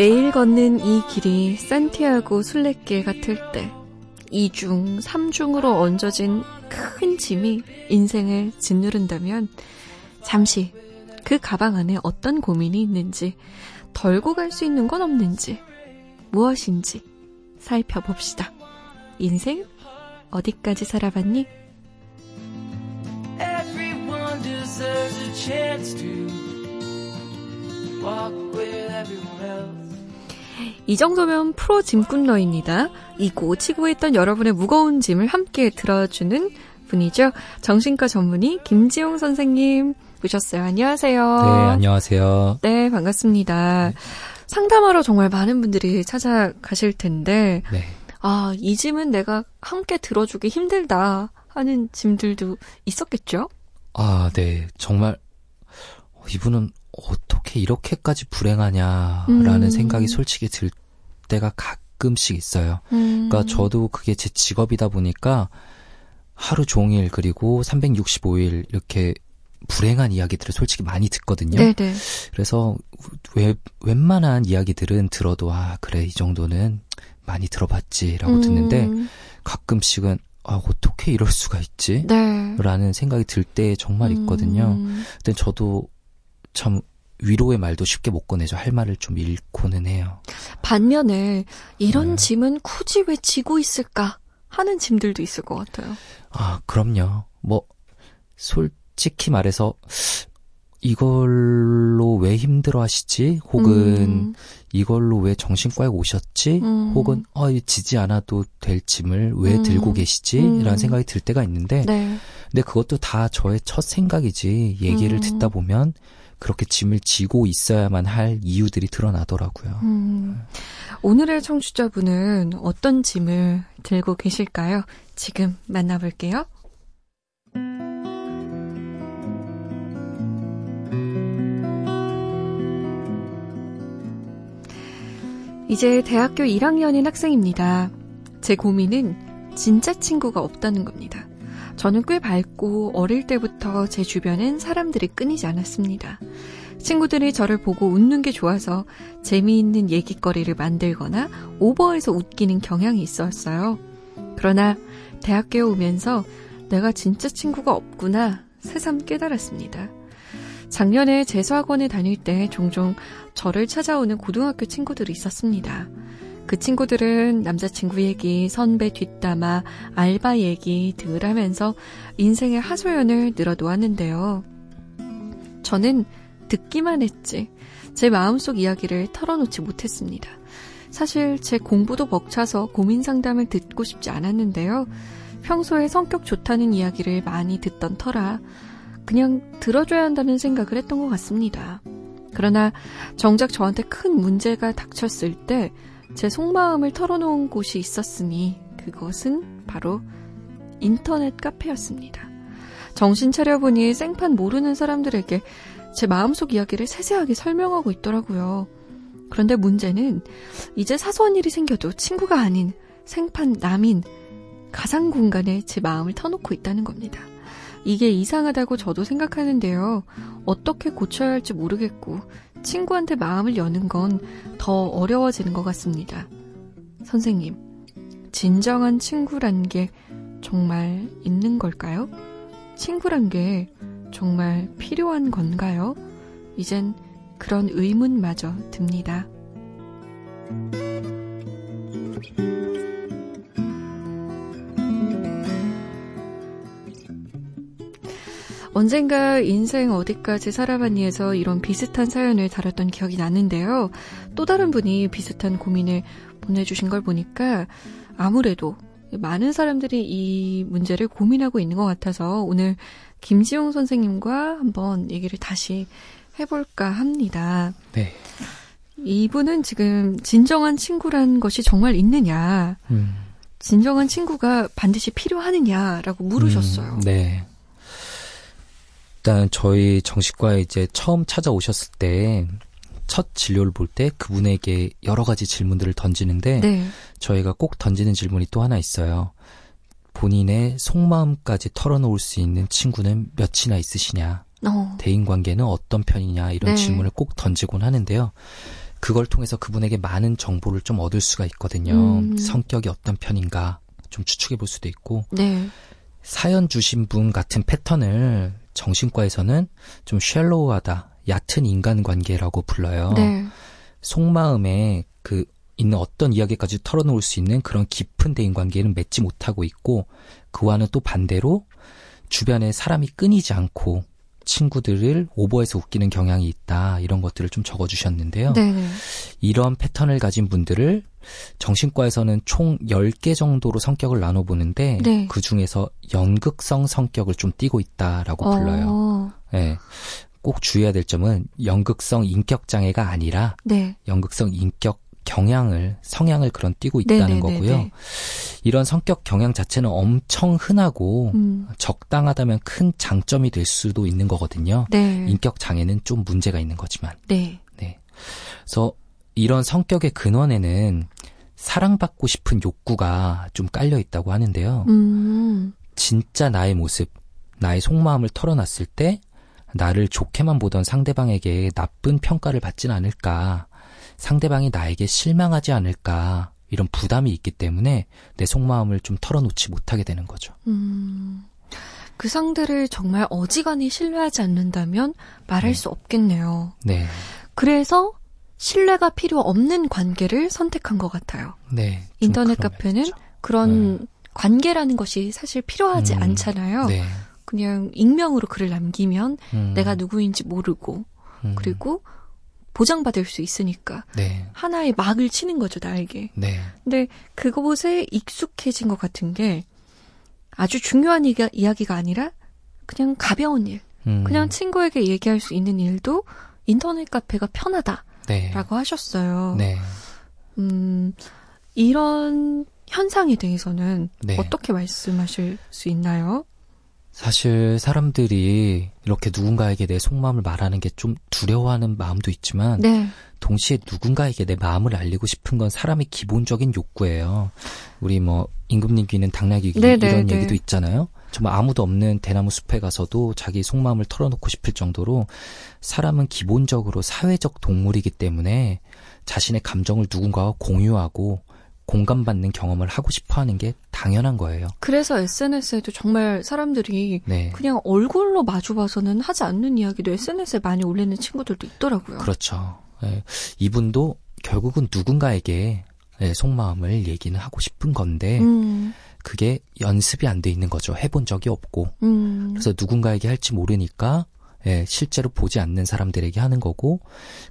매일 걷는 이 길이 산티아고 순례길 같을 때, 이중, 삼중으로 얹어진 큰 짐이 인생을 짓누른다면, 잠시 그 가방 안에 어떤 고민이 있는지, 덜고 갈 수 있는 건 없는지, 무엇인지 살펴봅시다. 인생 어디까지 살아봤니? 이 정도면 프로 짐꾼러입니다. 이고 치고 있던 여러분의 무거운 짐을 함께 들어주는 분이죠. 정신과 전문의 김지용 선생님 모셨어요. 안녕하세요. 네, 안녕하세요. 네, 반갑습니다. 네. 상담하러 정말 많은 분들이 찾아가실 텐데, 네. 아, 이 짐은 내가 함께 들어주기 힘들다 하는 짐들도 있었겠죠? 아, 네. 정말, 이분은 어떻게 이렇게까지 불행하냐라는 음. 생각이 솔직히 들 때가 가끔씩 있어요. 음. 그러니까 저도 그게 제 직업이다 보니까 하루 종일 그리고 365일 이렇게 불행한 이야기들을 솔직히 많이 듣거든요. 네네. 그래서 왜, 웬만한 이야기들은 들어도 아 그래 이 정도는 많이 들어봤지라고 음. 듣는데 가끔씩은 아 어떻게 이럴 수가 있지? 네. 라는 생각이 들 때 정말 있거든요. 음. 근데 저도 참 위로의 말도 쉽게 못 꺼내죠. 할 말을 좀 잃고는 해요. 반면에 이런 네. 짐은 굳이 왜 지고 있을까 하는 짐들도 있을 것 같아요. 아, 그럼요. 뭐 솔직히 말해서 이걸로 왜 힘들어 하시지? 혹은 음. 이걸로 왜 정신과에 오셨지? 음. 혹은 어, 지지 않아도 될 짐을 왜 음. 들고 계시지? 음. 라는 생각이 들 때가 있는데 네. 근데 그것도 다 저의 첫 생각이지 얘기를 음. 듣다 보면 그렇게 짐을 지고 있어야만 할 이유들이 드러나더라고요. 음. 오늘의 청취자분은 어떤 짐을 들고 계실까요? 지금 만나볼게요. 이제 대학교 1학년인 학생입니다. 제 고민은 진짜 친구가 없다는 겁니다. 저는 꽤 밝고 어릴 때부터 제 주변엔 사람들이 끊이지 않았습니다. 친구들이 저를 보고 웃는 게 좋아서 재미있는 얘기거리를 만들거나 오버해서 웃기는 경향이 있었어요. 그러나 대학교에 오면서 내가 진짜 친구가 없구나 새삼 깨달았습니다. 작년에 재수학원에 다닐 때 종종 저를 찾아오는 고등학교 친구들이 있었습니다. 그 친구들은 남자친구 얘기, 선배 뒷담화, 알바 얘기 등을 하면서 인생의 하소연을 늘어놓았는데요. 저는 듣기만 했지, 제 마음속 이야기를 털어놓지 못했습니다. 사실 제 공부도 벅차서 고민 상담을 듣고 싶지 않았는데요. 평소에 성격 좋다는 이야기를 많이 듣던 터라 그냥 들어줘야 한다는 생각을 했던 것 같습니다. 그러나 정작 저한테 큰 문제가 닥쳤을 때 제 속마음을 털어놓은 곳이 있었으니 그것은 바로 인터넷 카페였습니다. 정신 차려보니 생판 모르는 사람들에게 제 마음속 이야기를 세세하게 설명하고 있더라고요. 그런데 문제는 이제 사소한 일이 생겨도 친구가 아닌 생판 남인 가상 공간에 제 마음을 터놓고 있다는 겁니다. 이게 이상하다고 저도 생각하는데요. 어떻게 고쳐야 할지 모르겠고, 친구한테 마음을 여는 건 더 어려워지는 것 같습니다. 선생님, 진정한 친구란 게 정말 있는 걸까요? 친구란 게 정말 필요한 건가요? 이젠 그런 의문마저 듭니다. 언젠가 인생 어디까지 살아봤니에서 이런 비슷한 사연을 다뤘던 기억이 나는데요. 또 다른 분이 비슷한 고민을 보내주신 걸 보니까 아무래도 많은 사람들이 이 문제를 고민하고 있는 것 같아서 오늘 김지용 선생님과 한번 얘기를 다시 해볼까 합니다. 네. 이분은 지금 진정한 친구란 것이 정말 있느냐, 음. 진정한 친구가 반드시 필요하느냐라고 물으셨어요. 음, 네. 일단 저희 정신과에 이제 처음 찾아오셨을 때 첫 진료를 볼 때 그분에게 여러 가지 질문들을 던지는데 네. 저희가 꼭 던지는 질문이 또 하나 있어요. 본인의 속마음까지 털어놓을 수 있는 친구는 몇이나 있으시냐? 어. 대인 관계는 어떤 편이냐? 이런 네. 질문을 꼭 던지곤 하는데요. 그걸 통해서 그분에게 많은 정보를 좀 얻을 수가 있거든요. 음. 성격이 어떤 편인가 좀 추측해 볼 수도 있고. 네. 사연 주신 분 같은 패턴을 정신과에서는 좀 쉘로우하다, 얕은 인간관계라고 불러요. 네. 속마음에 그 있는 어떤 이야기까지 털어놓을 수 있는 그런 깊은 대인관계는 맺지 못하고 있고 그와는 또 반대로 주변에 사람이 끊이지 않고 친구들을 오버해서 웃기는 경향이 있다. 이런 것들을 좀 적어주셨는데요. 네 이런 패턴을 가진 분들을 정신과에서는 총 10개 정도로 성격을 나눠보는데 네. 그 중에서 연극성 성격을 좀 띠고 있다라고 어. 불러요. 네. 꼭 주의해야 될 점은 연극성 인격 장애가 아니라 네. 연극성 인격 경향을 성향을 그런 띠고 있다는 네네네네. 거고요. 이런 성격 경향 자체는 엄청 흔하고 음. 적당하다면 큰 장점이 될 수도 있는 거거든요. 네. 인격 장애는 좀 문제가 있는 거지만. 네. 네. 그래서 이런 성격의 근원에는 사랑받고 싶은 욕구가 좀 깔려 있다고 하는데요. 음. 진짜 나의 모습, 나의 속마음을 털어놨을 때 나를 좋게만 보던 상대방에게 나쁜 평가를 받진 않을까. 상대방이 나에게 실망하지 않을까 이런 부담이 있기 때문에 내 속마음을 좀 털어놓지 못하게 되는 거죠. 음, 그 상대를 정말 어지간히 신뢰하지 않는다면 말할 네. 수 없겠네요. 네. 그래서 신뢰가 필요 없는 관계를 선택한 것 같아요. 네. 인터넷 카페는 말이죠. 그런 네. 관계라는 것이 사실 필요하지 음, 않잖아요. 네. 그냥 익명으로 글을 남기면 음. 내가 누구인지 모르고 음. 그리고 보장받을 수 있으니까 네. 하나의 막을 치는 거죠 나에게. 네. 근데 그곳에 익숙해진 것 같은 게 아주 중요한 이가, 이야기 가 아니라 그냥 가벼운 일, 음. 그냥 친구에게 얘기할 수 있는 일도 인터넷 카페가 편하다라고 네. 하셨어요. 네. 음 이런 현상에 대해서는 네. 어떻게 말씀하실 수 있나요? 사실 사람들이 이렇게 누군가에게 내 속마음을 말하는 게 좀 두려워하는 마음도 있지만 네. 동시에 누군가에게 내 마음을 알리고 싶은 건 사람의 기본적인 욕구예요. 우리 뭐 임금님 귀는 당나귀 귀 네, 네, 이런 네, 얘기도 있잖아요. 정말 아무도 없는 대나무 숲에 가서도 자기 속마음을 털어놓고 싶을 정도로 사람은 기본적으로 사회적 동물이기 때문에 자신의 감정을 누군가와 공유하고 공감받는 경험을 하고 싶어 하는 게 당연한 거예요. 그래서 SNS에도 정말 사람들이 네. 그냥 얼굴로 마주봐서는 하지 않는 이야기도 SNS에 많이 올리는 친구들도 있더라고요. 그렇죠. 네. 이분도 결국은 누군가에게 네, 속마음을 얘기는 하고 싶은 건데, 음. 그게 연습이 안 돼 있는 거죠. 해본 적이 없고. 음. 그래서 누군가에게 할지 모르니까, 예, 실제로 보지 않는 사람들에게 하는 거고,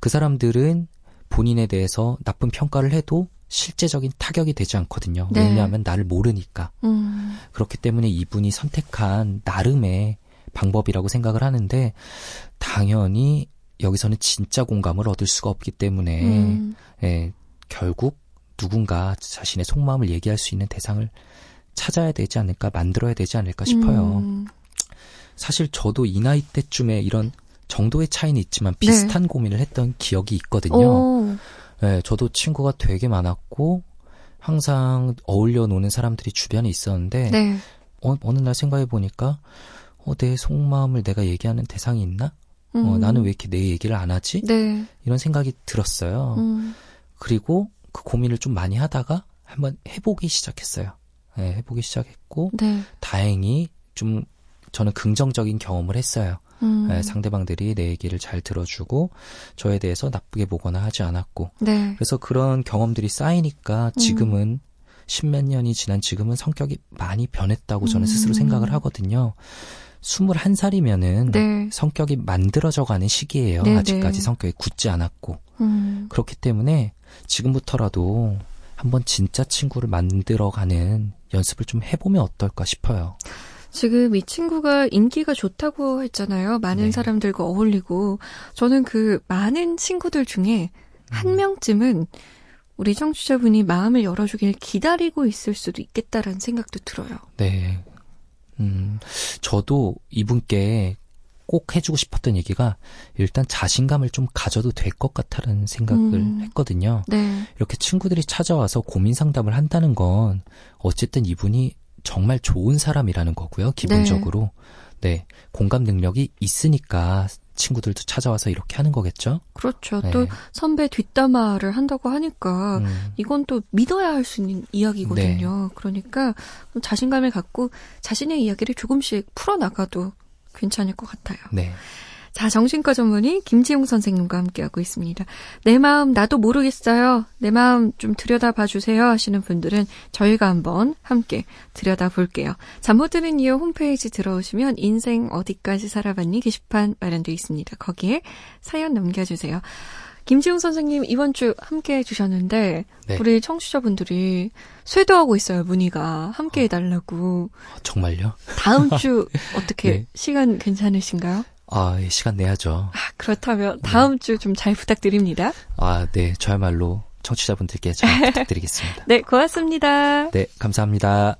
그 사람들은 본인에 대해서 나쁜 평가를 해도 실제적인 타격이 되지 않거든요. 네. 왜냐하면 나를 모르니까. 음. 그렇기 때문에 이분이 선택한 나름의 방법이라고 생각을 하는데 당연히 여기서는 진짜 공감을 얻을 수가 없기 때문에 음. 예, 결국 누군가 자신의 속마음을 얘기할 수 있는 대상을 찾아야 되지 않을까 만들어야 되지 않을까 싶어요. 음. 사실 저도 이 나이 때쯤에 이런 정도의 차이는 있지만 비슷한 네. 고민을 했던 기억이 있거든요. 오. 네, 저도 친구가 되게 많았고 항상 어울려 노는 사람들이 주변에 있었는데 네. 어, 어느 날 생각해 보니까 어, 내 속마음을 내가 얘기하는 대상이 있나? 어, 음. 어, 나는 왜 이렇게 내 얘기를 안 하지? 네. 이런 생각이 들었어요. 음. 그리고 그 고민을 좀 많이 하다가 한번 해보기 시작했어요. 네, 해보기 시작했고 네. 다행히 좀 저는 긍정적인 경험을 했어요. 음. 네, 상대방들이 내 얘기를 잘 들어주고 저에 대해서 나쁘게 보거나 하지 않았고 네. 그래서 그런 경험들이 쌓이니까 지금은 음. 십몇 년이 지난 지금은 성격이 많이 변했다고 저는 음. 스스로 생각을 하거든요. 21살이면은 네. 성격이 만들어져 가는 시기예요. 네, 아직까지 네. 성격이 굳지 않았고. 음. 그렇기 때문에 지금부터라도 한번 진짜 친구를 만들어가는 연습을 좀 해보면 어떨까 싶어요. 지금 이 친구가 인기가 좋다고 했잖아요. 많은 네. 사람들과 어울리고. 저는 그 많은 친구들 중에 한 음. 명쯤은 우리 청취자분이 마음을 열어주길 기다리고 있을 수도 있겠다라는 생각도 들어요. 네. 음, 저도 이분께 꼭 해주고 싶었던 얘기가 일단 자신감을 좀 가져도 될 것 같다는 생각을 음. 했거든요. 네. 이렇게 친구들이 찾아와서 고민 상담을 한다는 건 어쨌든 이분이 정말 좋은 사람이라는 거고요. 기본적으로. 네. 네. 공감 능력이 있으니까 친구들도 찾아와서 이렇게 하는 거겠죠? 그렇죠. 네. 또 선배 뒷담화를 한다고 하니까 음. 이건 또 믿어야 할 수 있는 이야기거든요. 네. 그러니까 자신감을 갖고 자신의 이야기를 조금씩 풀어나가도 괜찮을 것 같아요. 네. 자, 정신과 전문의 김지용 선생님과 함께하고 있습니다. 내 마음 나도 모르겠어요. 내 마음 좀 들여다봐 주세요 하시는 분들은 저희가 한번 함께 들여다 볼게요. 잠 못 드는 이유 홈페이지 들어오시면 인생 어디까지 살아봤니 게시판 마련되어 있습니다. 거기에 사연 남겨주세요. 김지용 선생님 이번 주 함께 해주셨는데 네. 우리 청취자분들이 쇄도하고 있어요 문의가 함께 해달라고. 어, 정말요? 다음 주 어떻게 네. 시간 괜찮으신가요? 아, 예, 시간 내야죠. 아, 그렇다면 다음 네. 주좀 잘 부탁드립니다. 아, 네. 저야말로 청취자분들께 잘 부탁드리겠습니다. 네, 고맙습니다. 네, 감사합니다.